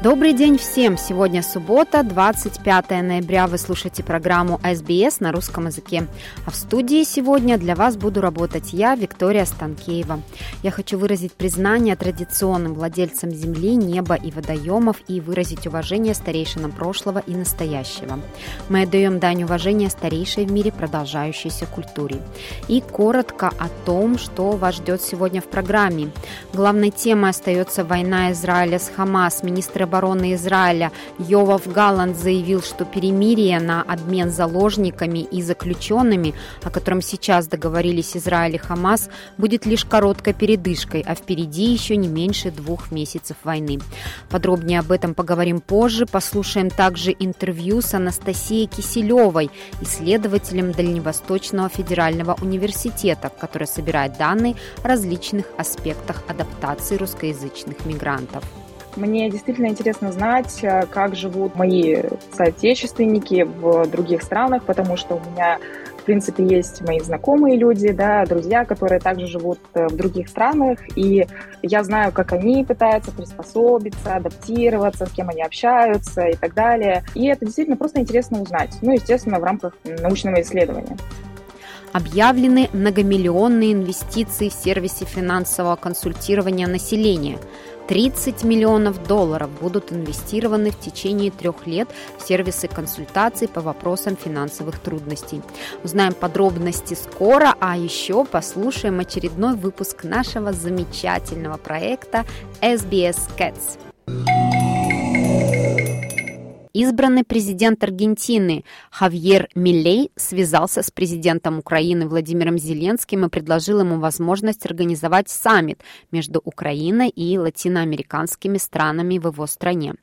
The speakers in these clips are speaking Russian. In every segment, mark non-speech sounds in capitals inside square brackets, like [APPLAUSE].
Добрый день всем! Сегодня суббота, 25 ноября. Вы слушаете программу SBS на русском языке. А в студии сегодня для вас буду работать я, Виктория Станкеева. Я хочу выразить признание традиционным владельцам земли, неба и водоемов и выразить уважение старейшинам прошлого и настоящего. Мы отдаем дань уважения старейшей в мире продолжающейся культуре. И коротко о том, что вас ждет сегодня в программе. Главной темой остается война Израиля с Хамас. Министр обороны Израиля Йовав Галланд заявил, что перемирие на обмен заложниками и заключенными, о котором сейчас договорились Израиль и Хамас, будет лишь короткой передышкой, а впереди еще не меньше двух месяцев войны. Подробнее об этом поговорим позже. Послушаем также интервью с Анастасией Киселевой, исследователем Дальневосточного федерального университета, которая собирает данные о различных аспектах адаптации русскоязычных мигрантов. Мне действительно интересно знать, э, как живут мои соотечественники в других странах, потому что у меня в принципе, есть мои знакомые люди, да, друзья, которые также живут э, в других странах, и я знаю, как они пытаются приспособиться, адаптироваться, с кем они общаются и так далее. И это действительно просто интересно узнать. Ну, естественно, в рамках научного исследования объявлены многомиллионные инвестиции в сервисе финансового консультирования населения. 30 миллионов долларов будут инвестированы в течение трех лет в сервисы консультаций по вопросам финансовых трудностей. Узнаем подробности скоро, а еще послушаем очередной выпуск нашего замечательного проекта SBS Cats. Избранный президент Аргентины Хавьер Милей связался с президентом Украины Владимиром Зеленским и предложил ему возможность организовать саммит между Украиной и латиноамериканскими странами в его стране.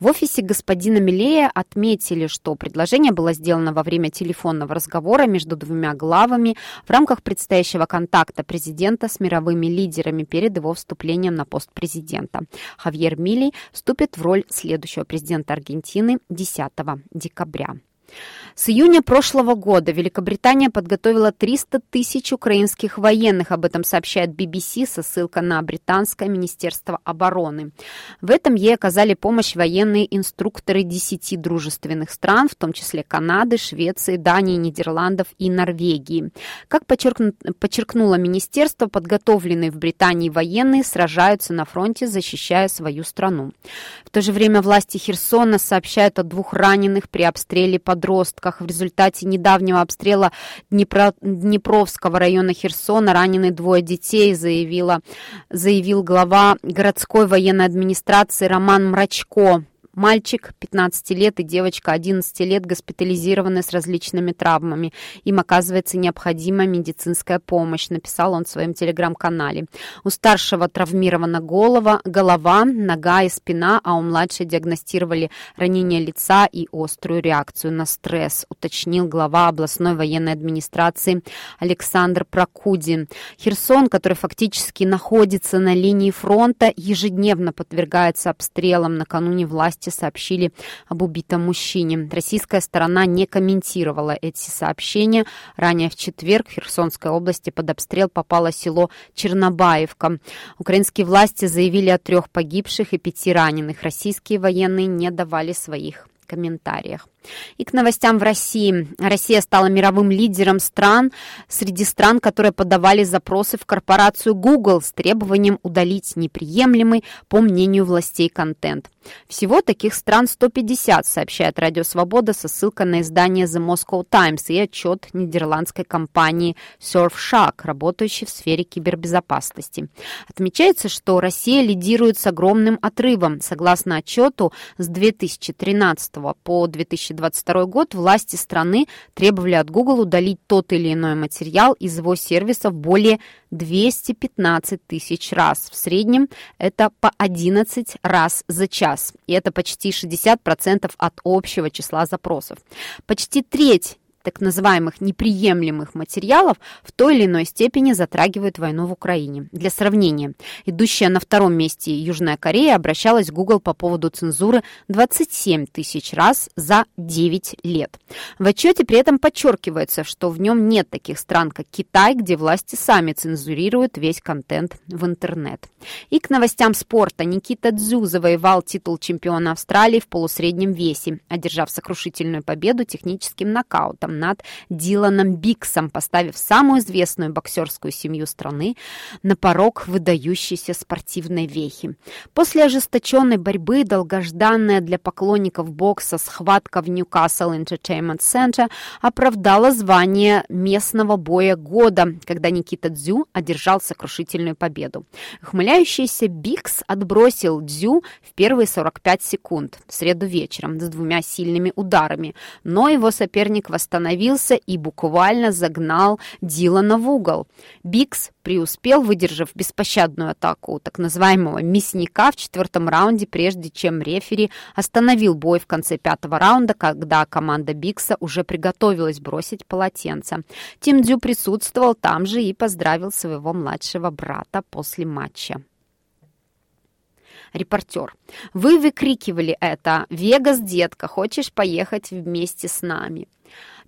В офисе господина Милея отметили, что предложение было сделано во время телефонного разговора между двумя главами в рамках предстоящего контакта президента с мировыми лидерами перед его вступлением на пост президента. Хавьер Милей вступит в роль следующего президента Аргентины 10 декабря. С июня прошлого года Великобритания подготовила 300 тысяч украинских военных, об этом сообщает BBC со ссылкой на британское министерство обороны. В этом ей оказали помощь военные инструкторы 10 дружественных стран, в том числе Канады, Швеции, Дании, Нидерландов и Норвегии. Как подчеркну, подчеркнуло министерство, подготовленные в Британии военные сражаются на фронте, защищая свою страну. В то же время власти Херсона сообщают о двух раненых при обстреле подростков В результате недавнего обстрела Днепро... Днепровского района Херсона ранены двое детей, заявила, заявил глава городской военной администрации Роман Мрачко. Мальчик 15 лет и девочка 11 лет госпитализированы с различными травмами. Им оказывается необходимая медицинская помощь, написал он в своем телеграм-канале. У старшего травмирована голова, голова, нога и спина, а у младшей диагностировали ранение лица и острую реакцию на стресс, уточнил глава областной военной администрации Александр Прокудин. Херсон, который фактически находится на линии фронта, ежедневно подвергается обстрелам. Накануне власти власти сообщили об убитом мужчине. Российская сторона не комментировала эти сообщения. Ранее в четверг в Херсонской области под обстрел попало село Чернобаевка. Украинские власти заявили о трех погибших и пяти раненых. Российские военные не давали своих комментариях. И к новостям в России. Россия стала мировым лидером стран среди стран, которые подавали запросы в корпорацию Google с требованием удалить неприемлемый, по мнению властей, контент. Всего таких стран 150, сообщает Радио Свобода со ссылкой на издание The Moscow Times и отчет нидерландской компании Surfshark, работающей в сфере кибербезопасности. Отмечается, что Россия лидирует с огромным отрывом. Согласно отчету, с 2013 по 2020 2022 год власти страны требовали от Google удалить тот или иной материал из его сервисов более 215 тысяч раз. В среднем это по 11 раз за час. И это почти 60% от общего числа запросов. Почти треть так называемых неприемлемых материалов в той или иной степени затрагивают войну в Украине. Для сравнения, идущая на втором месте Южная Корея обращалась в Google по поводу цензуры 27 тысяч раз за 9 лет. В отчете при этом подчеркивается, что в нем нет таких стран, как Китай, где власти сами цензурируют весь контент в интернет. И к новостям спорта. Никита Дзю завоевал титул чемпиона Австралии в полусреднем весе, одержав сокрушительную победу техническим нокаутом над Диланом Биксом, поставив самую известную боксерскую семью страны на порог выдающейся спортивной вехи. После ожесточенной борьбы, долгожданная для поклонников бокса схватка в Ньюкасл Entertainment Center оправдала звание местного боя года, когда Никита Дзю одержал сокрушительную победу. Ухмыляющийся Бикс отбросил Дзю в первые 45 секунд в среду вечером с двумя сильными ударами, но его соперник восстановился и буквально загнал Дилана в угол. Бикс преуспел, выдержав беспощадную атаку так называемого «мясника» в четвертом раунде, прежде чем рефери остановил бой в конце пятого раунда, когда команда Бикса уже приготовилась бросить полотенце. Тим Дзю присутствовал там же и поздравил своего младшего брата после матча. Репортер. Вы выкрикивали это. «Вегас, детка, хочешь поехать вместе с нами?»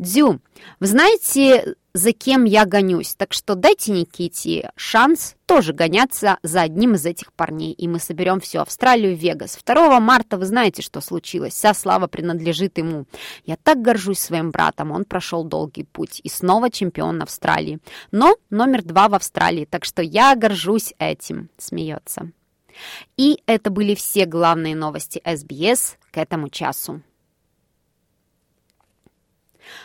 Дзю, вы знаете, за кем я гонюсь, так что дайте Никите шанс тоже гоняться за одним из этих парней, и мы соберем всю Австралию в Вегас. 2 марта вы знаете, что случилось, вся слава принадлежит ему. Я так горжусь своим братом, он прошел долгий путь и снова чемпион Австралии. Но номер два в Австралии, так что я горжусь этим, смеется. И это были все главные новости СБС к этому часу.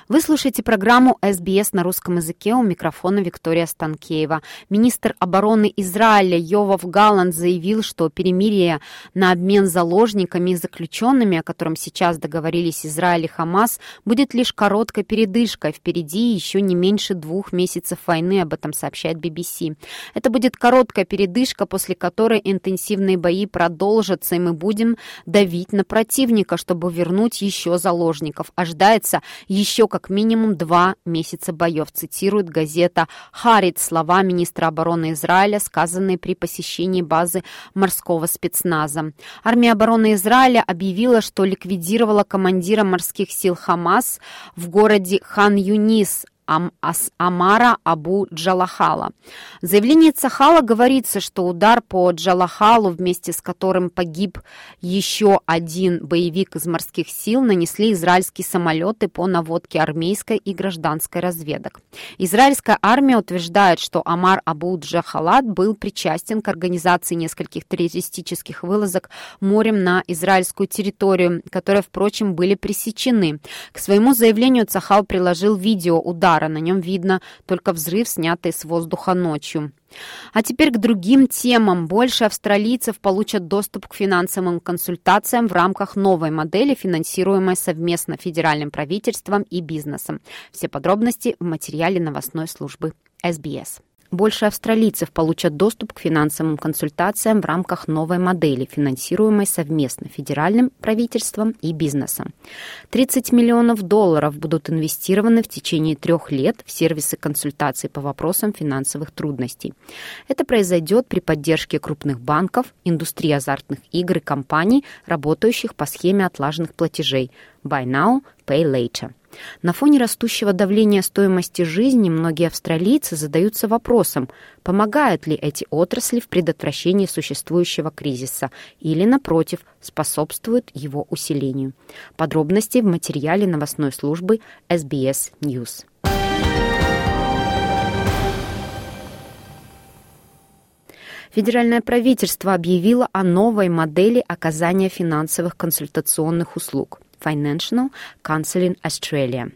Вы слушаете программу «СБС» на русском языке у микрофона Виктория Станкеева. Министр обороны Израиля Йовав Галланд заявил, что перемирие на обмен заложниками и заключенными, о котором сейчас договорились Израиль и Хамас, будет лишь короткой передышкой. Впереди еще не меньше двух месяцев войны, об этом сообщает BBC. Это будет короткая передышка, после которой интенсивные бои продолжатся, и мы будем давить на противника, чтобы вернуть еще заложников. Ожидается еще еще как минимум два месяца боев, цитирует газета «Харит» слова министра обороны Израиля, сказанные при посещении базы морского спецназа. Армия обороны Израиля объявила, что ликвидировала командира морских сил Хамас в городе Хан-Юнис Ам Ас Амара Абу Джалахала. В заявлении Цахала говорится, что удар по Джалахалу, вместе с которым погиб еще один боевик из морских сил, нанесли израильские самолеты по наводке армейской и гражданской разведок. Израильская армия утверждает, что Амар Абу Джахалат был причастен к организации нескольких террористических вылазок морем на израильскую территорию, которые, впрочем, были пресечены. К своему заявлению Цахал приложил видео удара удара. На нем видно только взрыв, снятый с воздуха ночью. А теперь к другим темам. Больше австралийцев получат доступ к финансовым консультациям в рамках новой модели, финансируемой совместно федеральным правительством и бизнесом. Все подробности в материале новостной службы СБС. Больше австралийцев получат доступ к финансовым консультациям в рамках новой модели, финансируемой совместно федеральным правительством и бизнесом. 30 миллионов долларов будут инвестированы в течение трех лет в сервисы консультаций по вопросам финансовых трудностей. Это произойдет при поддержке крупных банков, индустрии азартных игр и компаний, работающих по схеме отлаженных платежей «Buy now, pay later». На фоне растущего давления стоимости жизни многие австралийцы задаются вопросом, помогают ли эти отрасли в предотвращении существующего кризиса или, напротив, способствуют его усилению. Подробности в материале новостной службы SBS News. Федеральное правительство объявило о новой модели оказания финансовых консультационных услуг. Financial Counseling Australia.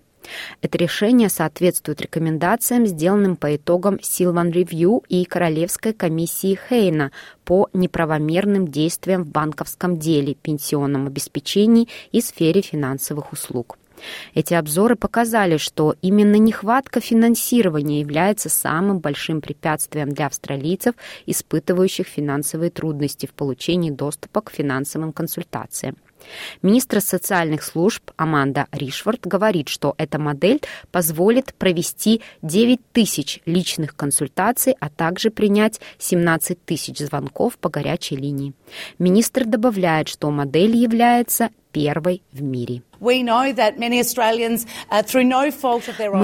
Это решение соответствует рекомендациям, сделанным по итогам Silvan Review и Королевской комиссии Хейна по неправомерным действиям в банковском деле, пенсионном обеспечении и сфере финансовых услуг. Эти обзоры показали, что именно нехватка финансирования является самым большим препятствием для австралийцев, испытывающих финансовые трудности в получении доступа к финансовым консультациям. Министр социальных служб Аманда Ришфорд говорит, что эта модель позволит провести 9 тысяч личных консультаций, а также принять 17 тысяч звонков по горячей линии. Министр добавляет, что модель является первой в мире. Мы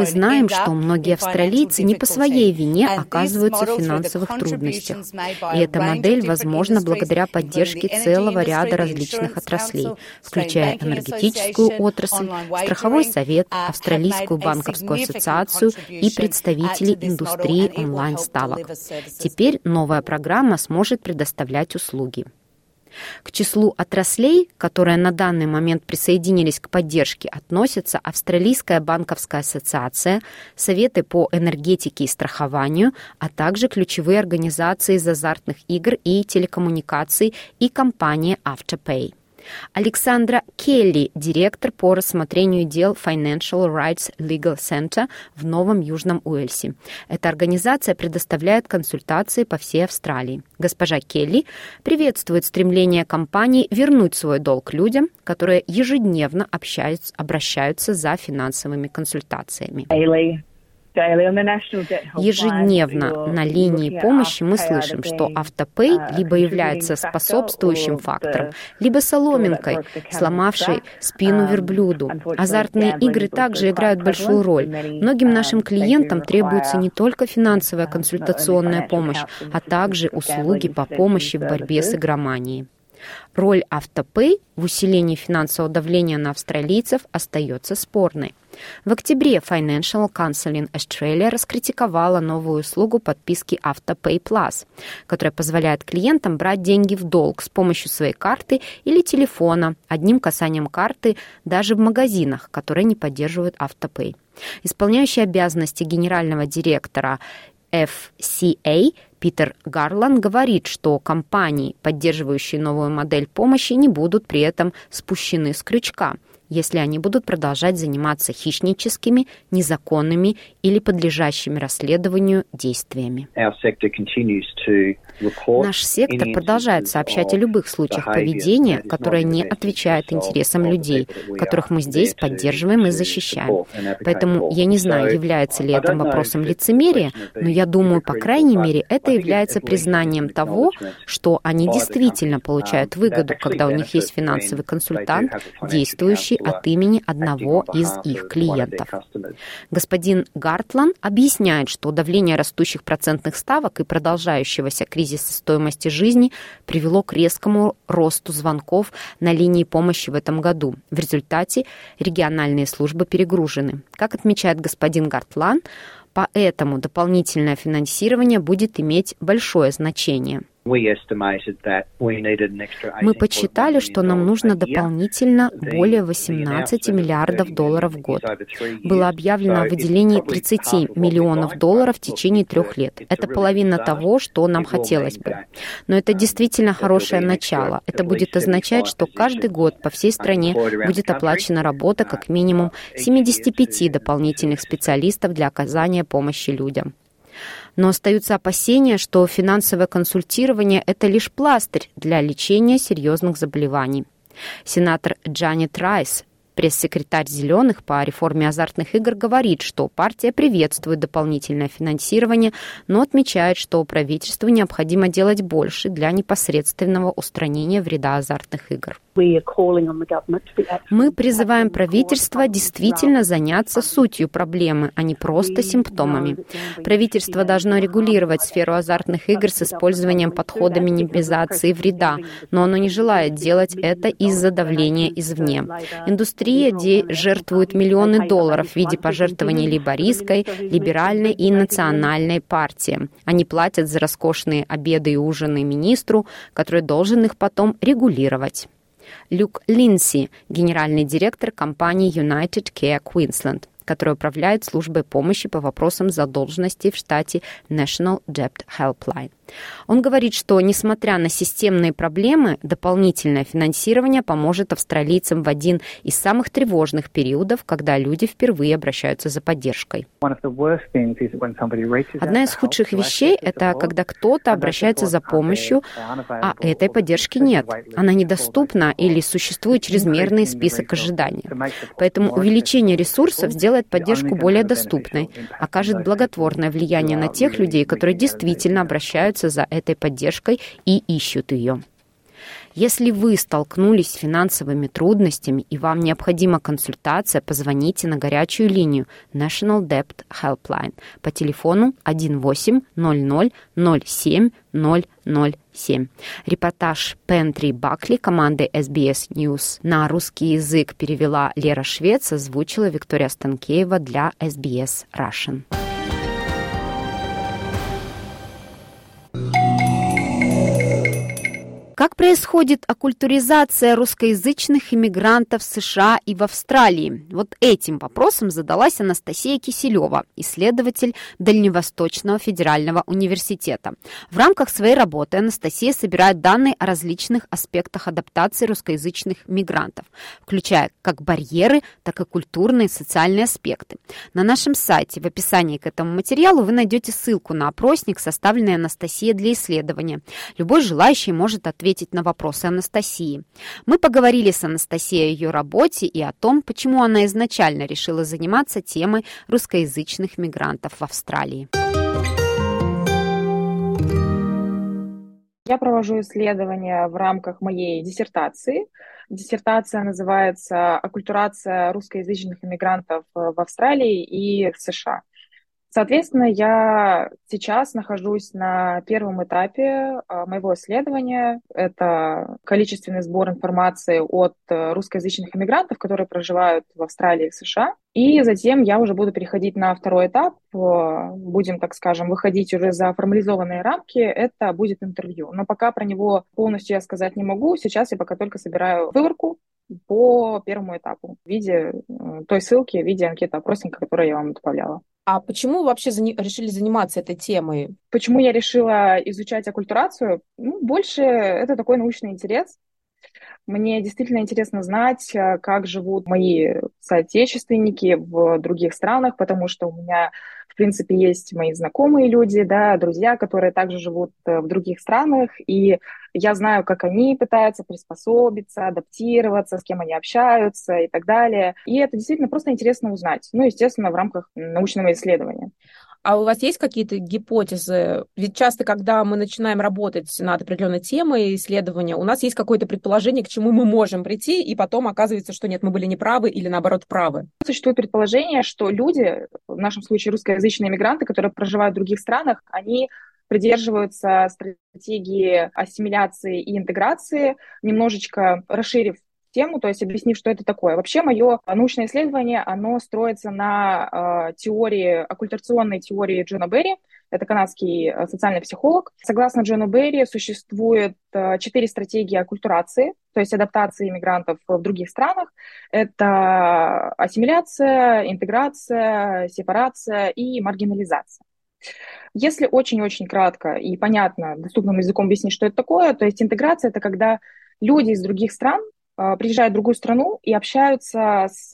знаем, что многие австралийцы не по своей вине оказываются в финансовых трудностях. И эта модель возможна благодаря поддержке целого ряда различных отраслей, включая энергетическую отрасль, страховой совет, uh, Австралийскую банковскую ассоциацию и представителей индустрии онлайн-ставок. Теперь новая программа сможет предоставлять услуги. К числу отраслей, которые на данный момент присоединились к поддержке, относятся Австралийская банковская ассоциация, Советы по энергетике и страхованию, а также ключевые организации из азартных игр и телекоммуникаций и компания Afterpay. Александра Келли, директор по рассмотрению дел Financial Rights Legal Center в Новом Южном Уэльсе. Эта организация предоставляет консультации по всей Австралии. Госпожа Келли приветствует стремление компании вернуть свой долг людям, которые ежедневно общаются, обращаются за финансовыми консультациями. Ежедневно на линии помощи мы слышим, что автопей uh, либо является способствующим фактором, либо соломинкой, сломавшей спину um, верблюду. Азартные игры также играют большую роль. Многим нашим um, клиентам требуется не только финансовая консультационная помощь, а также услуги по помощи в борьбе с игроманией. Роль автопей в усилении финансового давления на австралийцев остается спорной. В октябре Financial Counseling Australia раскритиковала новую услугу подписки AutoPay Plus, которая позволяет клиентам брать деньги в долг с помощью своей карты или телефона, одним касанием карты даже в магазинах, которые не поддерживают AutoPay. Исполняющий обязанности генерального директора FCA Питер Гарлан говорит, что компании, поддерживающие новую модель помощи, не будут при этом спущены с крючка если они будут продолжать заниматься хищническими, незаконными или подлежащими расследованию действиями. Наш сектор продолжает сообщать о любых случаях поведения, которое не отвечает интересам людей, которых мы здесь поддерживаем и защищаем. Поэтому я не знаю, является ли это вопросом лицемерия, но я думаю, по крайней мере, это является признанием того, что они действительно получают выгоду, когда у них есть финансовый консультант, действующий от имени одного из их клиентов. Господин Гартлан объясняет, что давление растущих процентных ставок и продолжающегося кризиса кризиса стоимости жизни привело к резкому росту звонков на линии помощи в этом году. В результате региональные службы перегружены. Как отмечает господин Гартлан, поэтому дополнительное финансирование будет иметь большое значение – мы подсчитали, что нам нужно дополнительно более 18 миллиардов долларов в год. Было объявлено о выделении 30 миллионов долларов в течение трех лет. Это половина того, что нам хотелось бы. Но это действительно хорошее начало. Это будет означать, что каждый год по всей стране будет оплачена работа как минимум 75 дополнительных специалистов для оказания помощи людям. Но остаются опасения, что финансовое консультирование – это лишь пластырь для лечения серьезных заболеваний. Сенатор Джанет Райс Пресс-секретарь «Зеленых» по реформе азартных игр говорит, что партия приветствует дополнительное финансирование, но отмечает, что правительству необходимо делать больше для непосредственного устранения вреда азартных игр. Мы призываем правительство действительно заняться сутью проблемы, а не просто симптомами. Правительство должно регулировать сферу азартных игр с использованием подхода минимизации вреда, но оно не желает делать это из-за давления извне. Индустрия жертвует миллионы долларов в виде пожертвований либористской, либеральной и национальной партии. Они платят за роскошные обеды и ужины министру, который должен их потом регулировать. Люк Линси, генеральный директор компании United Care Queensland, которая управляет службой помощи по вопросам задолженности в штате National Debt Helpline. Он говорит, что, несмотря на системные проблемы, дополнительное финансирование поможет австралийцам в один из самых тревожных периодов, когда люди впервые обращаются за поддержкой. Одна из худших вещей – это когда кто-то обращается за помощью, а этой поддержки нет. Она недоступна или существует чрезмерный список ожидания. Поэтому увеличение ресурсов сделает поддержку более доступной, окажет благотворное влияние на тех людей, которые действительно обращаются за этой поддержкой и ищут ее. Если вы столкнулись с финансовыми трудностями и вам необходима консультация, позвоните на горячую линию National Debt Helpline по телефону 1800 Репортаж Пентри Бакли команды SBS News на русский язык перевела Лера Швец, озвучила Виктория Станкеева для SBS Russian. Как происходит оккультуризация русскоязычных иммигрантов в США и в Австралии? Вот этим вопросом задалась Анастасия Киселева, исследователь Дальневосточного федерального университета. В рамках своей работы Анастасия собирает данные о различных аспектах адаптации русскоязычных мигрантов, включая как барьеры, так и культурные и социальные аспекты. На нашем сайте в описании к этому материалу вы найдете ссылку на опросник, составленный Анастасией для исследования. Любой желающий может ответить ответить на вопросы Анастасии. Мы поговорили с Анастасией о ее работе и о том, почему она изначально решила заниматься темой русскоязычных мигрантов в Австралии. Я провожу исследования в рамках моей диссертации. Диссертация называется «Оккультурация русскоязычных иммигрантов в Австралии и в США». Соответственно, я сейчас нахожусь на первом этапе а, моего исследования. Это количественный сбор информации от э, русскоязычных иммигрантов, которые проживают в Австралии и США. И затем я уже буду переходить на второй этап. Будем, так скажем, выходить уже за формализованные рамки. Это будет интервью. Но пока про него полностью я сказать не могу. Сейчас я пока только собираю выборку по первому этапу в виде э, той ссылки, в виде анкеты опросника, которую я вам добавляла. А почему вообще зани- решили заниматься этой темой? Почему я решила изучать оккультурацию? Ну, больше это такой научный интерес. Мне действительно интересно знать, э, как живут мои соотечественники в других странах, потому что у меня, в принципе, есть мои знакомые люди, да, друзья, которые также живут э, в других странах, и я знаю, как они пытаются приспособиться, адаптироваться, с кем они общаются и так далее. И это действительно просто интересно узнать. Ну, естественно, в рамках научного исследования. А у вас есть какие-то гипотезы? Ведь часто, когда мы начинаем работать над определенной темой исследования, у нас есть какое-то предположение, к чему мы можем прийти, и потом оказывается, что нет, мы были неправы или наоборот правы. Существует предположение, что люди, в нашем случае русскоязычные мигранты, которые проживают в других странах, они придерживаются стратегии ассимиляции и интеграции, немножечко расширив тему, то есть объяснив, что это такое. Вообще мое научное исследование, оно строится на э, теории, оккультационной теории Джона Берри, это канадский э, социальный психолог. Согласно Джону Берри, существует э, четыре стратегии оккультурации, то есть адаптации иммигрантов в других странах. Это ассимиляция, интеграция, сепарация и маргинализация. Если очень-очень кратко и понятно, доступным языком объяснить, что это такое, то есть интеграция – это когда люди из других стран приезжают в другую страну и общаются с,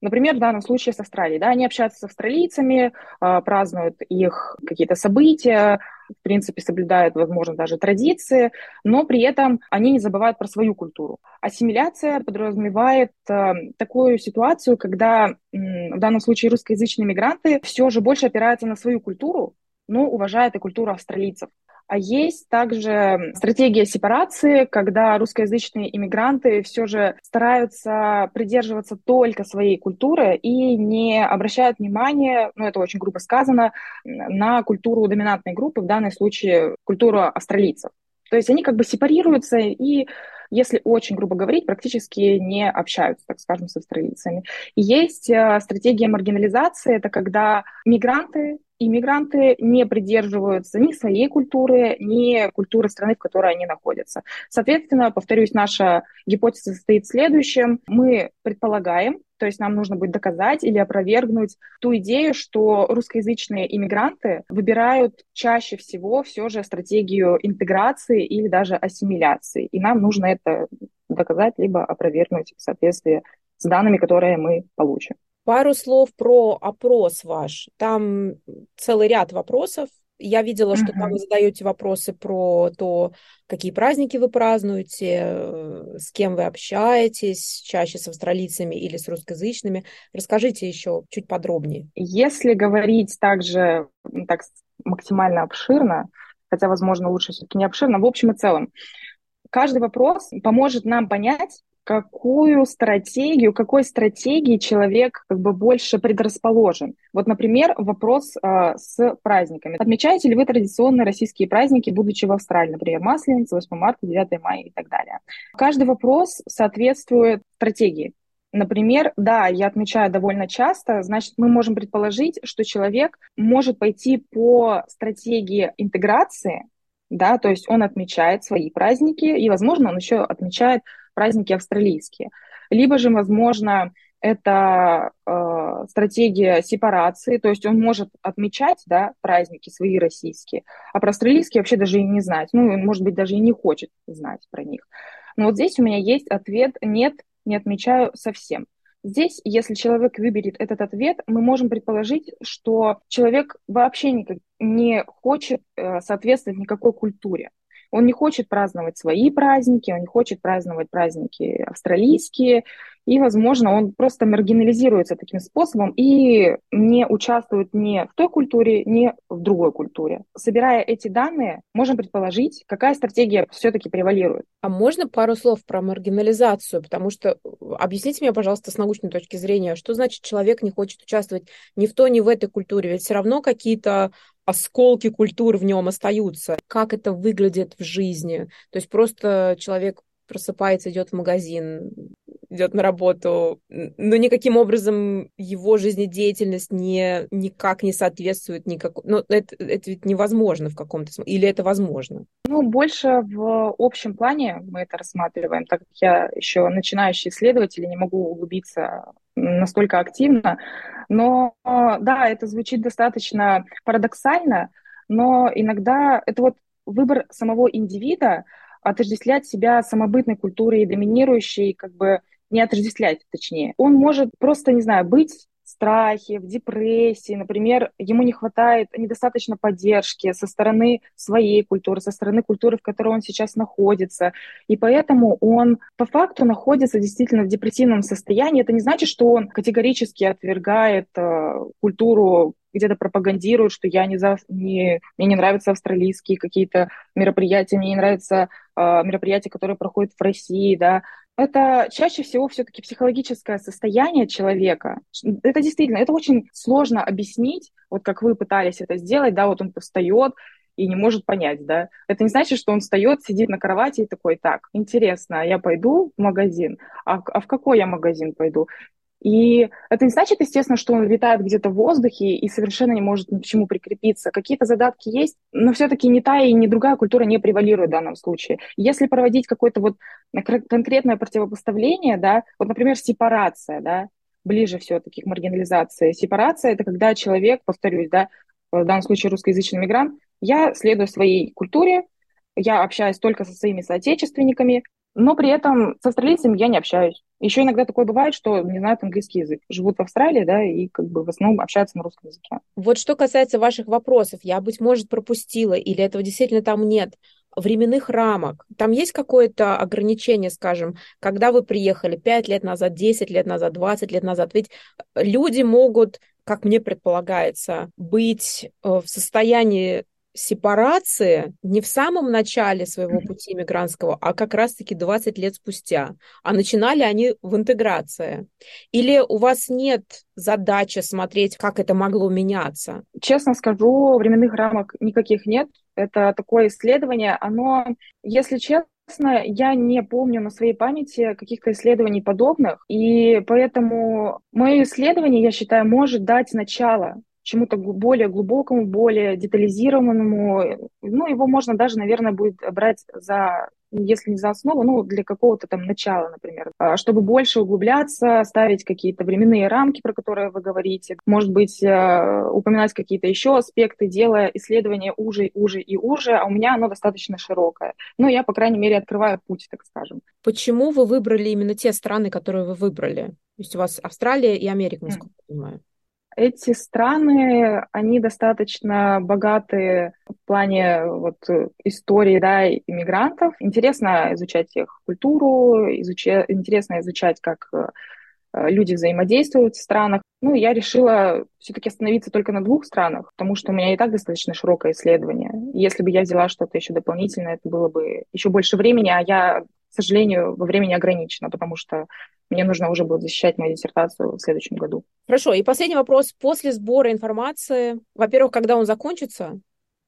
например, в данном случае с Австралией. Да, они общаются с австралийцами, а, празднуют их какие-то события, в принципе, соблюдают, возможно, даже традиции, но при этом они не забывают про свою культуру. Ассимиляция подразумевает э, такую ситуацию, когда в данном случае русскоязычные мигранты все же больше опираются на свою культуру, но уважают и культуру австралийцев. А есть также стратегия сепарации, когда русскоязычные иммигранты все же стараются придерживаться только своей культуры и не обращают внимания, ну это очень грубо сказано, на культуру доминантной группы, в данном случае культуру австралийцев. То есть они как бы сепарируются и если очень грубо говорить, практически не общаются, так скажем, с австралийцами. И есть э, стратегия маргинализации, это когда мигранты иммигранты не придерживаются ни своей культуры, ни культуры страны, в которой они находятся. Соответственно, повторюсь, наша гипотеза состоит в следующем. Мы предполагаем, То есть нам нужно будет доказать или опровергнуть ту идею, что русскоязычные иммигранты выбирают чаще всего все же стратегию интеграции или даже ассимиляции. И нам нужно это доказать либо опровергнуть в соответствии с данными, которые мы получим. Пару слов про опрос ваш. Там целый ряд вопросов. Я видела, что там вы задаете вопросы про то, какие праздники вы празднуете, э, с кем вы общаетесь, чаще с австралийцами или с русскоязычными. Расскажите еще чуть подробнее. Если говорить также так максимально обширно, хотя, возможно, лучше все-таки не обширно, в общем и целом, каждый вопрос поможет нам понять, какую стратегию, какой стратегии человек как бы больше предрасположен. Вот, например, вопрос э, с праздниками. Отмечаете ли вы традиционные российские праздники, будучи в Австралии, например, Масленица, 8 марта, 9 мая и так далее? Каждый вопрос соответствует стратегии. Например, да, я отмечаю довольно часто, значит, мы можем предположить, что человек может пойти по стратегии интеграции, да, то есть он отмечает свои праздники, и, возможно, он еще отмечает праздники австралийские. Либо же, возможно, это э, стратегия сепарации, то есть он может отмечать да, праздники свои российские, а про австралийские вообще даже и не знать, ну, может быть, даже и не хочет знать про них. Но вот здесь у меня есть ответ «нет, не отмечаю совсем». Здесь, если человек выберет этот ответ, мы можем предположить, что человек вообще не, не хочет э, соответствовать никакой культуре. Он не хочет праздновать свои праздники, он не хочет праздновать праздники австралийские, и, возможно, он просто маргинализируется таким способом и не участвует ни в той культуре, ни в другой культуре. Собирая эти данные, можем предположить, какая стратегия все-таки превалирует. А можно пару слов про маргинализацию? Потому что э, объясните мне, пожалуйста, с научной точки зрения, что значит человек не хочет участвовать ни в той, ни в этой культуре? Ведь все равно какие-то осколки культур в нем остаются. Как это выглядит в жизни? То есть просто человек просыпается, идет в магазин, идет на работу, но никаким образом его жизнедеятельность не, никак не соответствует никак... Ну, это, это ведь невозможно в каком-то смысле. Или это возможно? Ну, больше в общем плане мы это рассматриваем, так как я еще начинающий исследователь, не могу углубиться настолько активно. Но да, это звучит достаточно парадоксально, но иногда это вот выбор самого индивида отождествлять себя самобытной культурой, доминирующей, как бы не отождествлять, точнее. Он может просто, не знаю, быть страхе, в депрессии, например, ему не хватает недостаточно поддержки со стороны своей культуры, со стороны культуры, в которой он сейчас находится. И поэтому он по факту находится действительно в депрессивном состоянии. Это не значит, что он категорически отвергает э, культуру где-то пропагандирует, что я не за, не, мне не нравятся австралийские какие-то мероприятия, мне не нравятся э, мероприятия, которые проходят в России, да, это чаще всего все-таки психологическое состояние человека. Это действительно, это очень сложно объяснить, вот как вы пытались это сделать, да, вот он встает и не может понять, да. Это не значит, что он встает, сидит на кровати и такой, так, интересно, я пойду в магазин, а, а в какой я магазин пойду? И это не значит, естественно, что он витает где-то в воздухе и совершенно не может ни к чему прикрепиться. Какие-то задатки есть, но все-таки ни та и ни другая культура не превалирует в данном случае. Если проводить какое-то вот конкретное противопоставление, да, вот, например, сепарация, да, ближе все-таки к маргинализации. Сепарация — это когда человек, повторюсь, да, в данном случае русскоязычный мигрант, я следую своей культуре, я общаюсь только со своими соотечественниками, но при этом с австралийцами я не общаюсь. Еще иногда такое бывает, что не знают английский язык. Живут в Австралии, да, и как бы в основном общаются на русском языке. Вот что касается ваших вопросов, я, быть может, пропустила, или этого действительно там нет временных рамок. Там есть какое-то ограничение, скажем, когда вы приехали 5 лет назад, 10 лет назад, 20 лет назад. Ведь люди могут, как мне предполагается, быть э, в состоянии сепарации не в самом начале своего пути мигрантского, а как раз-таки 20 лет спустя. А начинали они в интеграции. Или у вас нет задачи смотреть, как это могло меняться? Честно скажу, временных рамок никаких нет. Это такое исследование, оно, если честно, Честно, я не помню на своей памяти каких-то исследований подобных, и поэтому мое исследование, я считаю, может дать начало чему-то более глубокому, более детализированному. Ну, его можно даже, наверное, будет брать за если не за основу, ну, для какого-то там начала, например, а, чтобы больше углубляться, ставить какие-то временные рамки, про которые вы говорите, может быть, э, упоминать какие-то еще аспекты, делая исследование уже, уже и уже, а у меня оно достаточно широкое. Но я, по крайней мере, открываю путь, так скажем. Почему вы выбрали именно те страны, которые вы выбрали? То есть у вас Австралия и Америка, насколько я понимаю. Эти страны, они достаточно богаты в плане вот, истории да, иммигрантов. Интересно изучать их культуру, изуча... интересно изучать, как э, люди взаимодействуют в странах. Ну, я решила все-таки остановиться только на двух странах, потому что у меня и так достаточно широкое исследование. Если бы я взяла что-то еще дополнительное, это было бы еще больше времени, а я, к сожалению, во времени ограничена, потому что мне нужно уже будет защищать мою диссертацию в следующем году. Хорошо. И последний вопрос. После сбора информации, во-первых, когда он закончится,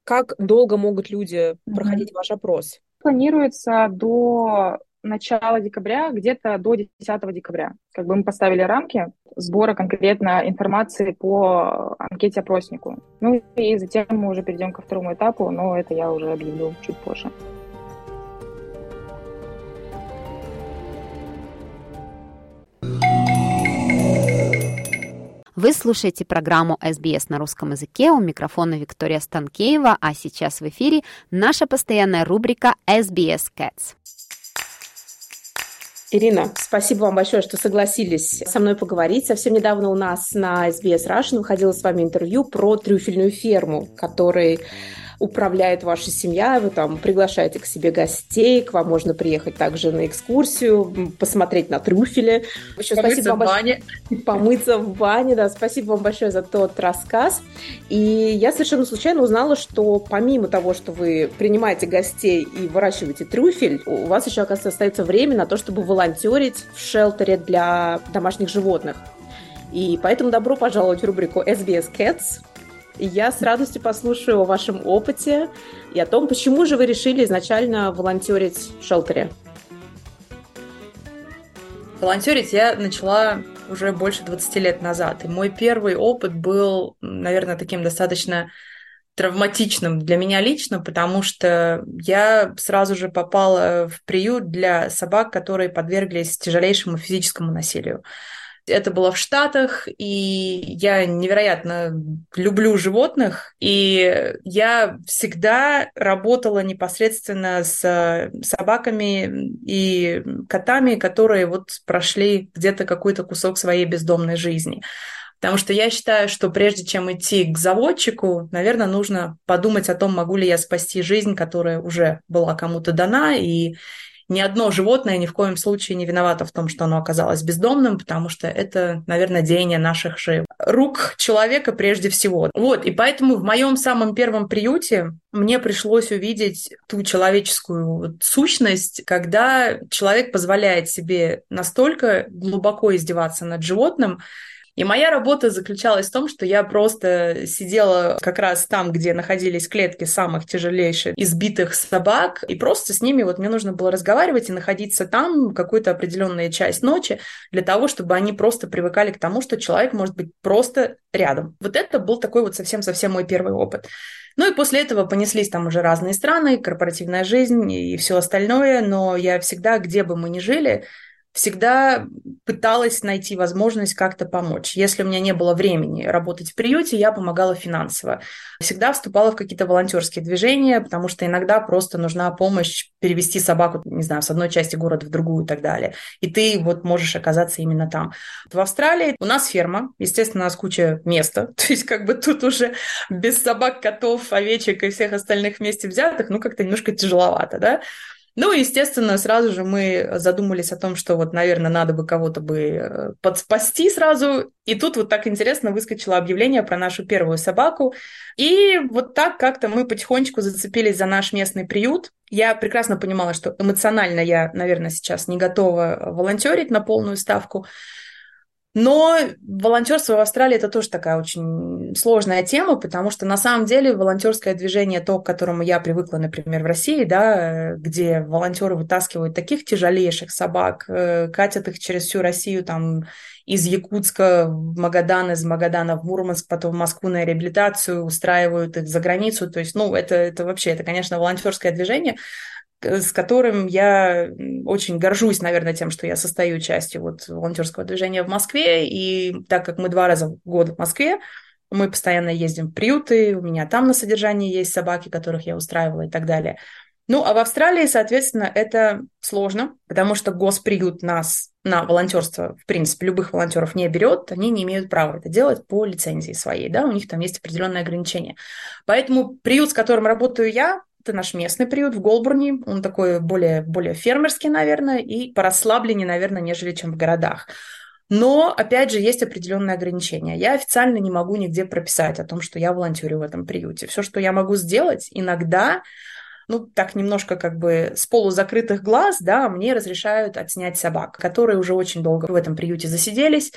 как долго могут люди mm-hmm. проходить ваш опрос? Планируется до начала декабря, где-то до 10 декабря. Как бы мы поставили рамки сбора конкретно информации по анкете опроснику. Ну и затем мы уже перейдем ко второму этапу, но это я уже объявлю чуть позже. Вы слушаете программу SBS на русском языке. У микрофона Виктория Станкеева, а сейчас в эфире наша постоянная рубрика SBS Cats. Ирина, спасибо вам большое, что согласились со мной поговорить. Совсем недавно у нас на SBS Russian выходило с вами интервью про трюфельную ферму, который управляет ваша семья, вы там приглашаете к себе гостей, к вам можно приехать также на экскурсию, посмотреть на трюфели. Еще помыться спасибо вам в бане. [LAUGHS] Большое. Помыться в бане, да. Спасибо вам большое за тот рассказ. И я совершенно случайно узнала, что помимо того, что вы принимаете гостей и выращиваете трюфель, у вас еще, оказывается, остается время на то, чтобы волонтерить в шелтере для домашних животных. И поэтому добро пожаловать в рубрику SBS Cats. Я с радостью послушаю о вашем опыте и о том, почему же вы решили изначально волонтерить в шелтере. Волонтерить я начала уже больше 20 лет назад. И мой первый опыт был, наверное, таким достаточно травматичным для меня лично, потому что я сразу же попала в приют для собак, которые подверглись тяжелейшему физическому насилию. Это было в Штатах, и я невероятно люблю животных, и я всегда работала непосредственно с собаками и котами, которые вот прошли где-то какой-то кусок своей бездомной жизни. Потому что я считаю, что прежде чем идти к заводчику, наверное, нужно подумать о том, могу ли я спасти жизнь, которая уже была кому-то дана, и ни одно животное ни в коем случае не виновато в том, что оно оказалось бездомным, потому что это, наверное, деяние наших же рук человека прежде всего. Вот, и поэтому в моем самом первом приюте мне пришлось увидеть ту человеческую сущность, когда человек позволяет себе настолько глубоко издеваться над животным, и моя работа заключалась в том, что я просто сидела как раз там, где находились клетки самых тяжелейших избитых собак, и просто с ними вот мне нужно было разговаривать и находиться там какую-то определенную часть ночи для того, чтобы они просто привыкали к тому, что человек может быть просто рядом. Вот это был такой вот совсем-совсем мой первый опыт. Ну и после этого понеслись там уже разные страны, корпоративная жизнь и все остальное, но я всегда, где бы мы ни жили, всегда пыталась найти возможность как-то помочь. Если у меня не было времени работать в приюте, я помогала финансово. Всегда вступала в какие-то волонтерские движения, потому что иногда просто нужна помощь перевести собаку, не знаю, с одной части города в другую и так далее. И ты вот можешь оказаться именно там. В Австралии у нас ферма, естественно, у нас куча места. [LAUGHS] То есть как бы тут уже без собак, котов, овечек и всех остальных вместе взятых, ну как-то немножко тяжеловато, да. Ну, естественно, сразу же мы задумались о том, что вот, наверное, надо бы кого-то бы э, подспасти сразу. И тут вот так интересно выскочило объявление про нашу первую собаку. И вот так как-то мы потихонечку зацепились за наш местный приют. Я прекрасно понимала, что эмоционально я, наверное, сейчас не готова волонтерить на полную ставку. Но волонтерство в Австралии это тоже такая очень сложная тема, потому что на самом деле волонтерское движение, то, к которому я привыкла, например, в России, да, где волонтеры вытаскивают таких тяжелейших собак, э, катят их через всю Россию там из Якутска в Магадан, из Магадана в Мурманск, потом в Москву на реабилитацию, устраивают их за границу. То есть, ну, это, это вообще, это, конечно, волонтерское движение. С которым я очень горжусь, наверное, тем, что я состою частью вот волонтерского движения в Москве, и так как мы два раза в год в Москве, мы постоянно ездим в приюты, у меня там на содержании есть собаки, которых я устраивала и так далее. Ну, а в Австралии, соответственно, это сложно, потому что госприют нас на волонтерство, в принципе, любых волонтеров не берет, они не имеют права это делать по лицензии своей, да, у них там есть определенные ограничения. Поэтому приют, с которым работаю я, это наш местный приют в Голбурне, он такой более, более фермерский, наверное, и порасслабленнее, наверное, нежели чем в городах. Но, опять же, есть определенные ограничения. Я официально не могу нигде прописать о том, что я волонтерю в этом приюте. Все, что я могу сделать, иногда ну, так немножко как бы с полузакрытых глаз, да, мне разрешают отснять собак, которые уже очень долго в этом приюте засиделись,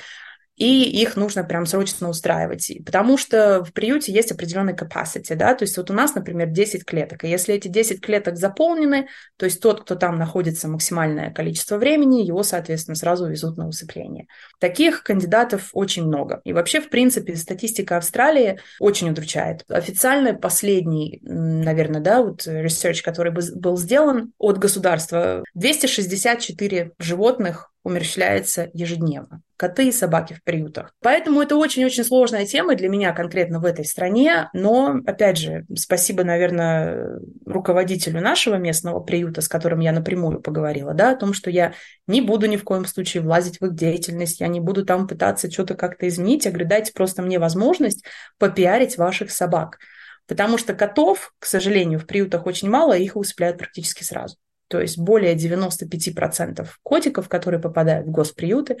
и их нужно прям срочно устраивать. Потому что в приюте есть определенный capacity, да, то есть вот у нас, например, 10 клеток, и если эти 10 клеток заполнены, то есть тот, кто там находится максимальное количество времени, его, соответственно, сразу везут на усыпление. Таких кандидатов очень много. И вообще, в принципе, статистика Австралии очень удручает. Официально последний, наверное, да, вот research, который был сделан от государства, 264 животных умерщвляется ежедневно. Коты и собаки в приютах. Поэтому это очень-очень сложная тема для меня конкретно в этой стране. Но, опять же, спасибо, наверное, руководителю нашего местного приюта, с которым я напрямую поговорила, да, о том, что я не буду ни в коем случае влазить в их деятельность, я не буду там пытаться что-то как-то изменить. Я говорю, дайте просто мне возможность попиарить ваших собак. Потому что котов, к сожалению, в приютах очень мало, их усыпляют практически сразу. То есть более 95% котиков, которые попадают в госприюты,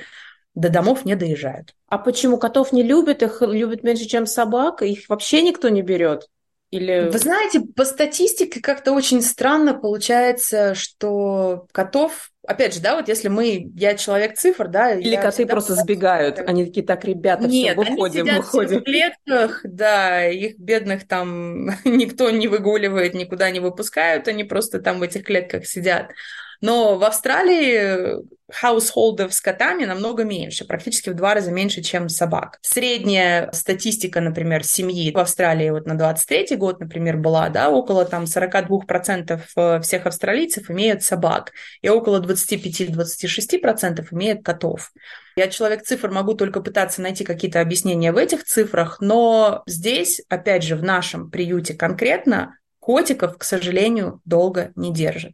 до домов не доезжают. А почему котов не любят? Их любят меньше, чем собак? Их вообще никто не берет? Или... Вы знаете, по статистике как-то очень странно получается, что котов опять же, да, вот если мы, я человек цифр, да. Или коты просто сбегают, они такие, так, ребята, Нет, все, выходим, они сидят выходим. в клетках, да, их бедных там [LAUGHS] никто не выгуливает, никуда не выпускают, они просто там в этих клетках сидят. Но в Австралии хаусхолдов с котами намного меньше, практически в два раза меньше, чем собак. Средняя статистика, например, семьи в Австралии вот на 23 год, например, была, да, около там 42% э, всех австралийцев имеют собак, и около 25-26% имеют котов. Я человек цифр, могу только пытаться найти какие-то объяснения в этих цифрах, но здесь, опять же, в нашем приюте конкретно, котиков, к сожалению, долго не держат.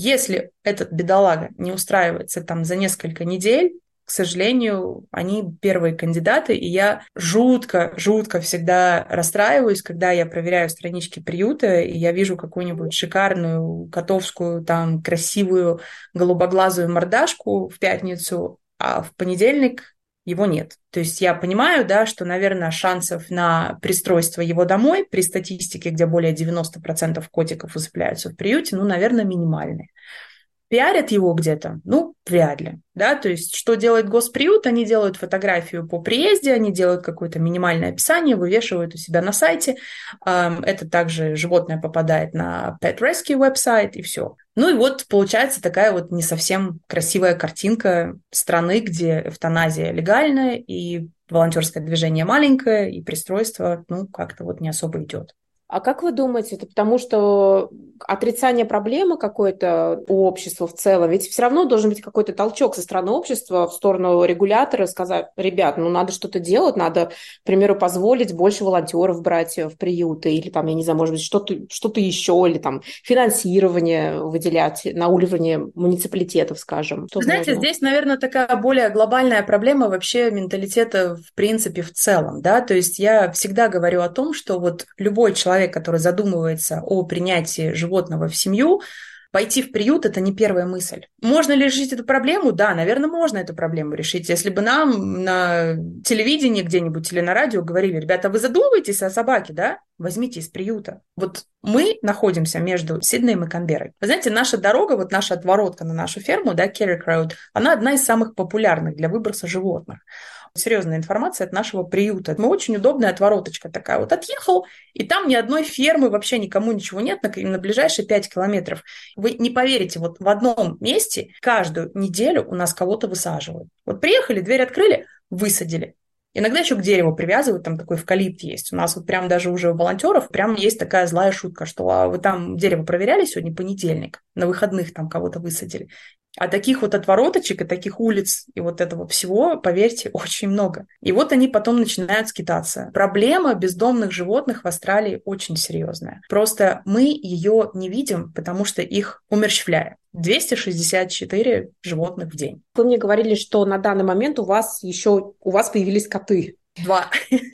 Если этот бедолага не устраивается там за несколько недель, к сожалению, они первые кандидаты, и я жутко, жутко всегда расстраиваюсь, когда я проверяю странички приюта, и я вижу какую-нибудь шикарную котовскую, там, красивую голубоглазую мордашку в пятницу, а в понедельник его нет. То есть я понимаю, да, что, наверное, шансов на пристройство его домой при статистике, где более 90% котиков усыпляются в приюте, ну, наверное, минимальные. Пиарят его где-то? Ну, вряд ли. Да? То есть, что делает госприют? Они делают фотографию по приезде, они делают какое-то минимальное описание, вывешивают у себя на сайте. Это также животное попадает на Pet Rescue веб-сайт, и все. Ну и вот получается такая вот не совсем красивая картинка страны, где эвтаназия легальная, и волонтерское движение маленькое, и пристройство, ну, как-то вот не особо идет. А как вы думаете, это потому что отрицание проблемы какой-то у общества в целом? Ведь все равно должен быть какой-то толчок со стороны общества в сторону регулятора, сказать, ребят, ну надо что-то делать, надо, к примеру, позволить больше волонтеров брать в приюты, или там, я не знаю, может быть, что-то что еще, или там финансирование выделять на уровне муниципалитетов, скажем. Что Знаете, можно? здесь, наверное, такая более глобальная проблема вообще менталитета в принципе в целом, да, то есть я всегда говорю о том, что вот любой человек, человек, который задумывается о принятии животного в семью, Пойти в приют – это не первая мысль. Можно ли решить эту проблему? Да, наверное, можно эту проблему решить. Если бы нам на телевидении где-нибудь или на радио говорили, ребята, вы задумываетесь о собаке, да? Возьмите из приюта. Вот мы находимся между Сиднеем и Канберой. Вы знаете, наша дорога, вот наша отворотка на нашу ферму, да, Керрик Роуд, она одна из самых популярных для выброса животных серьезная информация от нашего приюта. Мы очень удобная отвороточка такая. Вот отъехал, и там ни одной фермы, вообще никому ничего нет на, на ближайшие 5 километров. Вы не поверите, вот в одном месте каждую неделю у нас кого-то высаживают. Вот приехали, дверь открыли, высадили. Иногда еще к дереву привязывают, там такой эвкалипт есть. У нас вот прям даже уже у волонтеров прям есть такая злая шутка, что а вы там дерево проверяли сегодня понедельник, на выходных там кого-то высадили. А таких вот отвороточек и таких улиц и вот этого всего, поверьте, [LAUGHS] очень много. И вот они потом начинают скитаться. Проблема бездомных животных в Австралии очень серьезная. Просто мы ее не видим, потому что их умерщвляют. 264 животных в день. Вы мне говорили, что на данный момент у вас еще у вас появились коты. Два.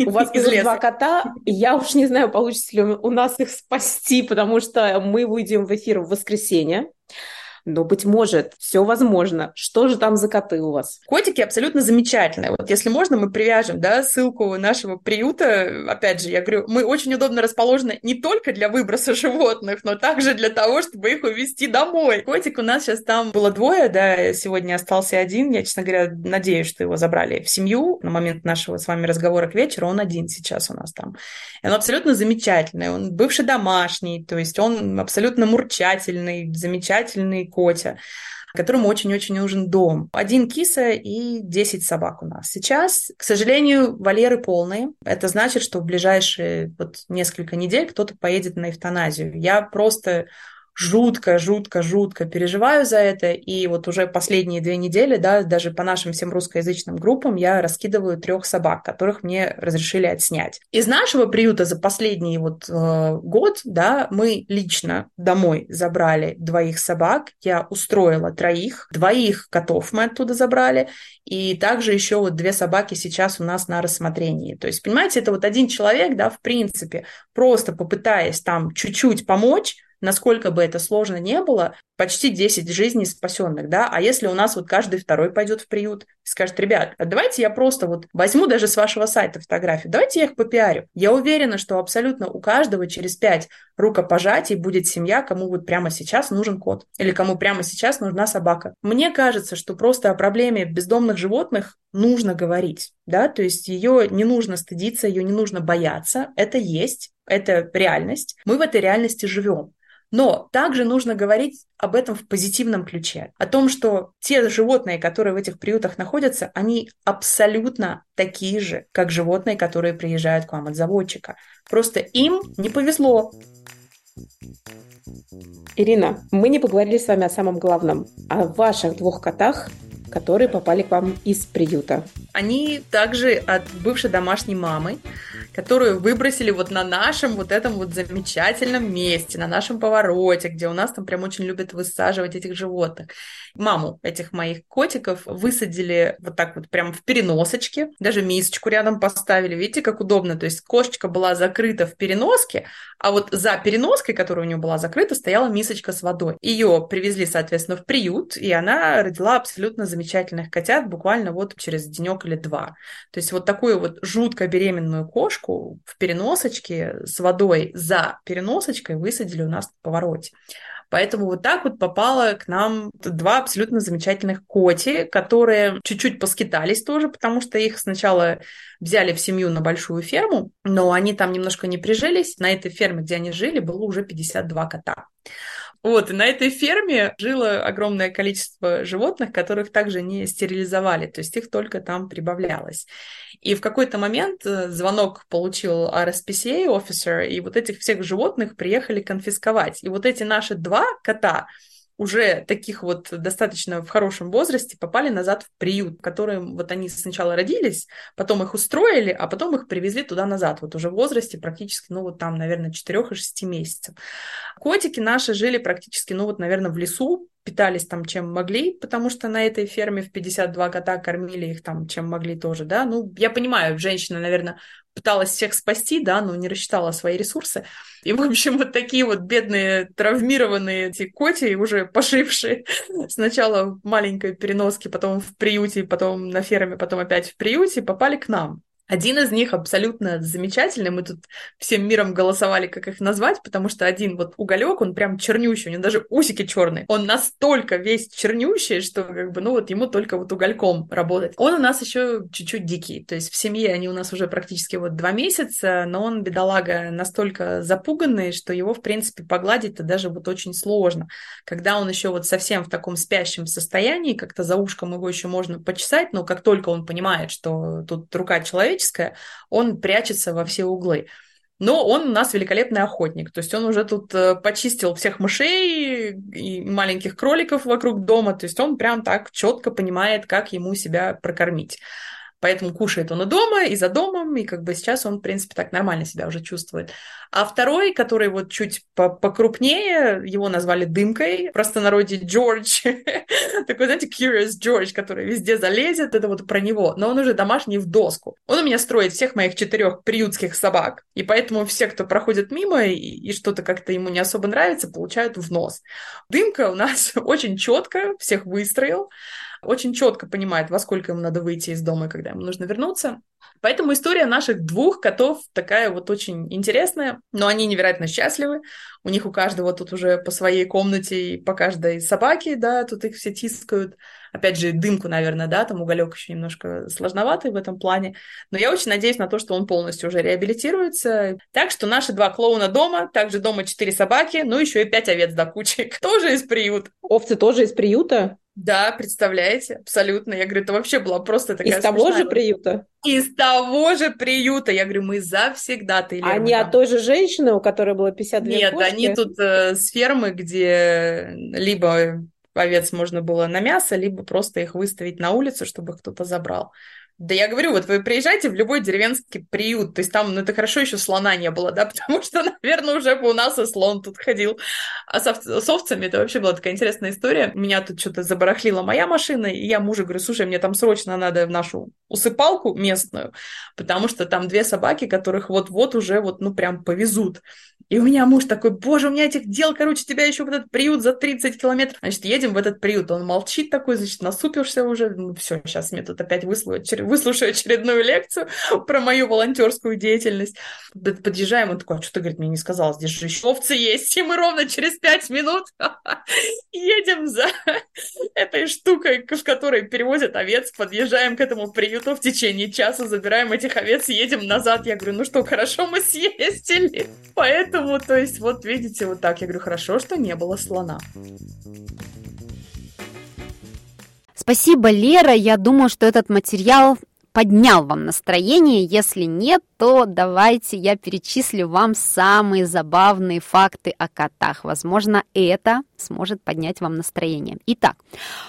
У вас [LAUGHS] появилось два кота. Я уж не знаю, получится ли у нас их спасти, потому что мы выйдем в эфир в воскресенье но, быть может, все возможно. Что же там за коты у вас? Котики абсолютно замечательные. Вот если можно, мы привяжем да, ссылку нашего приюта. Опять же, я говорю, мы очень удобно расположены не только для выброса [LAUGHS] животных, но также для того, чтобы их увезти домой. Котик у нас сейчас там было двое, да, сегодня остался один. Я, честно говоря, надеюсь, что его забрали в семью. На момент нашего с вами разговора к вечеру он один сейчас у нас там. И он абсолютно замечательный. Он бывший домашний, то есть он абсолютно мурчательный, замечательный Коте, которому очень-очень нужен дом. Один киса и 10 собак у нас. Сейчас, к сожалению, вольеры полные. Это значит, что в ближайшие вот несколько недель кто-то поедет на эвтаназию. Я просто жутко, жутко, жутко переживаю за это. И вот уже последние две недели, да, даже по нашим всем русскоязычным группам я раскидываю трех собак, которых мне разрешили отснять. Из нашего приюта за последний вот э, год, да, мы лично домой забрали двоих собак, я устроила троих, двоих котов мы оттуда забрали, и также еще вот две собаки сейчас у нас на рассмотрении. То есть, понимаете, это вот один человек, да, в принципе, просто попытаясь там чуть-чуть помочь, насколько бы это сложно не было, почти 10 жизней спасенных, да, а если у нас вот каждый второй пойдет в приют скажет, ребят, а давайте я просто вот возьму даже с вашего сайта фотографию, давайте я их попиарю. Я уверена, что абсолютно у каждого через 5 рукопожатий будет семья, кому вот прямо сейчас нужен кот или кому прямо сейчас нужна собака. Мне кажется, что просто о проблеме бездомных животных нужно говорить, да, то есть ее не нужно стыдиться, ее не нужно бояться, это есть, это реальность, мы в этой реальности живем. Но также нужно говорить об этом в позитивном ключе, о том, что те животные, которые в этих приютах находятся, они абсолютно такие же, как животные, которые приезжают к вам от заводчика. Просто им не повезло. Ирина, мы не поговорили с вами о самом главном, о ваших двух котах, которые попали к вам из приюта. Они также от бывшей домашней мамы которую выбросили вот на нашем вот этом вот замечательном месте, на нашем повороте, где у нас там прям очень любят высаживать этих животных. Маму этих моих котиков высадили вот так вот прям в переносочке, даже мисочку рядом поставили, видите, как удобно, то есть кошечка была закрыта в переноске, а вот за переноской, которая у нее была закрыта, стояла мисочка с водой. Ее привезли, соответственно, в приют, и она родила абсолютно замечательных котят буквально вот через денек или два. То есть вот такую вот жутко беременную кошку в переносочке с водой за переносочкой высадили у нас в повороте. Поэтому вот так вот попало к нам два абсолютно замечательных коти, которые чуть-чуть поскитались тоже, потому что их сначала взяли в семью на большую ферму, но они там немножко не прижились. На этой ферме, где они жили, было уже 52 кота. Вот, и на этой ферме жило огромное количество животных, которых также не стерилизовали, то есть их только там прибавлялось. И в какой-то момент э, звонок получил RSPCA officer, и вот этих всех животных приехали конфисковать. И вот эти наши два кота, уже таких вот достаточно в хорошем возрасте попали назад в приют, в котором вот они сначала родились, потом их устроили, а потом их привезли туда назад, вот уже в возрасте практически, ну вот там, наверное, 4 и 6 месяцев. Котики наши жили практически, ну вот, наверное, в лесу, питались там чем могли, потому что на этой ферме в 52 кота кормили их там чем могли тоже, да. Ну, я понимаю, женщина, наверное, пыталась всех спасти, да, но не рассчитала свои ресурсы. И, в общем, вот такие вот бедные, травмированные эти коти, уже пошившие сначала в маленькой переноске, потом в приюте, потом на ферме, потом опять в приюте, попали к нам. Один из них абсолютно замечательный. Мы тут всем миром голосовали, как их назвать, потому что один вот уголек, он прям чернющий, у него даже усики черные. Он настолько весь чернющий, что как бы, ну вот ему только вот угольком работать. Он у нас еще чуть-чуть дикий. То есть в семье они у нас уже практически вот два месяца, но он, бедолага, настолько запуганный, что его, в принципе, погладить-то даже вот очень сложно. Когда он еще вот совсем в таком спящем состоянии, как-то за ушком его еще можно почесать, но как только он понимает, что тут рука человека, человеческое, он прячется во все углы. Но он у нас великолепный охотник, то есть он уже тут э, почистил всех мышей и маленьких кроликов вокруг дома, то есть он прям так четко понимает, как ему себя прокормить. Поэтому кушает он и дома, и за домом, и как бы сейчас он, в принципе, так нормально себя уже чувствует. А второй, который вот чуть покрупнее, его назвали Дымкой, просто народе Джордж. [LAUGHS] Такой, знаете, Curious George, который везде залезет, это вот про него. Но он уже домашний в доску. Он у меня строит всех моих четырех приютских собак. И поэтому все, кто проходит мимо и, и что-то как-то ему не особо нравится, получают в нос. Дымка у нас [LAUGHS] очень четко всех выстроил очень четко понимает, во сколько ему надо выйти из дома и когда ему нужно вернуться. Поэтому история наших двух котов такая вот очень интересная, но они невероятно счастливы. У них у каждого тут уже по своей комнате и по каждой собаке, да, тут их все тискают. Опять же, дымку, наверное, да, там уголек еще немножко сложноватый в этом плане. Но я очень надеюсь на то, что он полностью уже реабилитируется. Так что наши два клоуна дома, также дома четыре собаки, ну еще и пять овец до кучи. [LAUGHS] Тоже из приюта. Овцы тоже из приюта? Да, представляете, абсолютно. Я говорю, это вообще была просто такая Из того же приюта? Из того же приюта. Я говорю, мы завсегда ты Они от той же женщины, у которой было 52 Нет, кошки? они тут э, с фермы, где либо овец можно было на мясо, либо просто их выставить на улицу, чтобы кто-то забрал. Да я говорю, вот вы приезжаете в любой деревенский приют, то есть там, ну это хорошо еще слона не было, да, [LAUGHS] потому что, наверное, уже бы у нас и слон тут ходил. А с, ов- с овцами это вообще была такая интересная история. Меня тут что-то забарахлила моя машина, и я мужу говорю, слушай, мне там срочно надо в нашу усыпалку местную, потому что там две собаки, которых вот-вот уже вот, ну прям повезут. И у меня муж такой, боже, у меня этих дел, короче, тебя еще в этот приют за 30 километров. Значит, едем в этот приют, он молчит такой, значит, насупился уже, ну все, сейчас мне тут опять выслушают выслушаю очередную лекцию [LAUGHS] про мою волонтерскую деятельность. Подъезжаем, он такой, а что ты, говорит, мне не сказал, здесь же еще овцы есть, и мы ровно через пять минут [LAUGHS] едем за [LAUGHS] этой штукой, в которой перевозят овец, подъезжаем к этому приюту в течение часа, забираем этих овец, едем назад. Я говорю, ну что, хорошо, мы съездили. Поэтому, то есть, вот видите, вот так. Я говорю, хорошо, что не было слона. Спасибо, Лера. Я думаю, что этот материал поднял вам настроение. Если нет, то давайте я перечислю вам самые забавные факты о котах. Возможно, это сможет поднять вам настроение. Итак,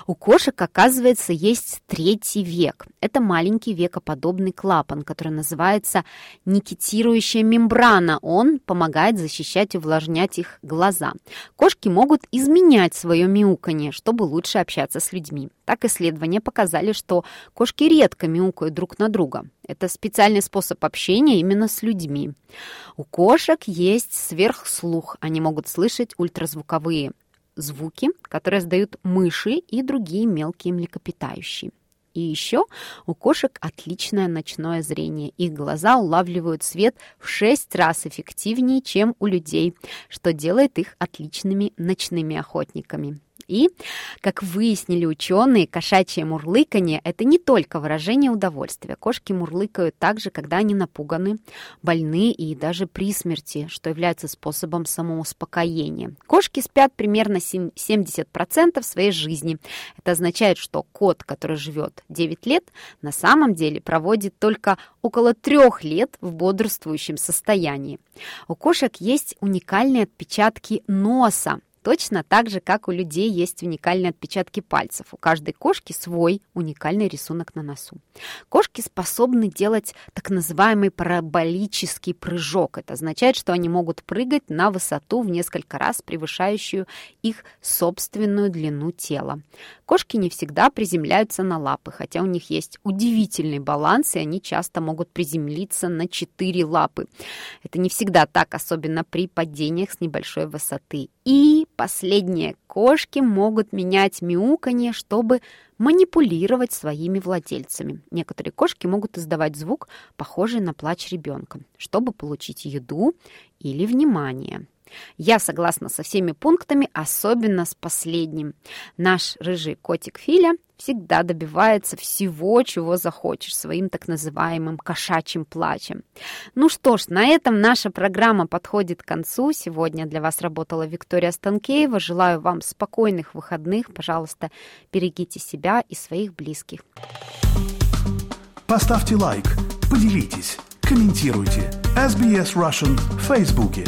у кошек, оказывается, есть третий век. Это маленький векоподобный клапан, который называется никитирующая мембрана. Он помогает защищать и увлажнять их глаза. Кошки могут изменять свое мяуканье, чтобы лучше общаться с людьми. Так исследования показали, что кошки редко мяукают друг на друга. Это специальный способ общения именно с людьми. У кошек есть сверхслух. Они могут слышать ультразвуковые звуки, которые издают мыши и другие мелкие млекопитающие. И еще у кошек отличное ночное зрение. Их глаза улавливают свет в 6 раз эффективнее, чем у людей, что делает их отличными ночными охотниками. И, как выяснили ученые, кошачье мурлыканье – это не только выражение удовольствия. Кошки мурлыкают также, когда они напуганы, больны и даже при смерти, что является способом самоуспокоения. Кошки спят примерно 70% своей жизни. Это означает, что кот, который живет 9 лет, на самом деле проводит только около 3 лет в бодрствующем состоянии. У кошек есть уникальные отпечатки носа, Точно так же, как у людей есть уникальные отпечатки пальцев. У каждой кошки свой уникальный рисунок на носу. Кошки способны делать так называемый параболический прыжок. Это означает, что они могут прыгать на высоту в несколько раз превышающую их собственную длину тела. Кошки не всегда приземляются на лапы, хотя у них есть удивительный баланс, и они часто могут приземлиться на четыре лапы. Это не всегда так, особенно при падениях с небольшой высоты. И последнее. Кошки могут менять мяуканье, чтобы манипулировать своими владельцами. Некоторые кошки могут издавать звук, похожий на плач ребенка, чтобы получить еду или внимание. Я согласна со всеми пунктами, особенно с последним. Наш рыжий котик Филя всегда добивается всего, чего захочешь, своим так называемым кошачьим плачем. Ну что ж, на этом наша программа подходит к концу. Сегодня для вас работала Виктория Станкеева. Желаю вам спокойных выходных. Пожалуйста, берегите себя и своих близких. Поставьте лайк, поделитесь, комментируйте. SBS Russian в Фейсбуке.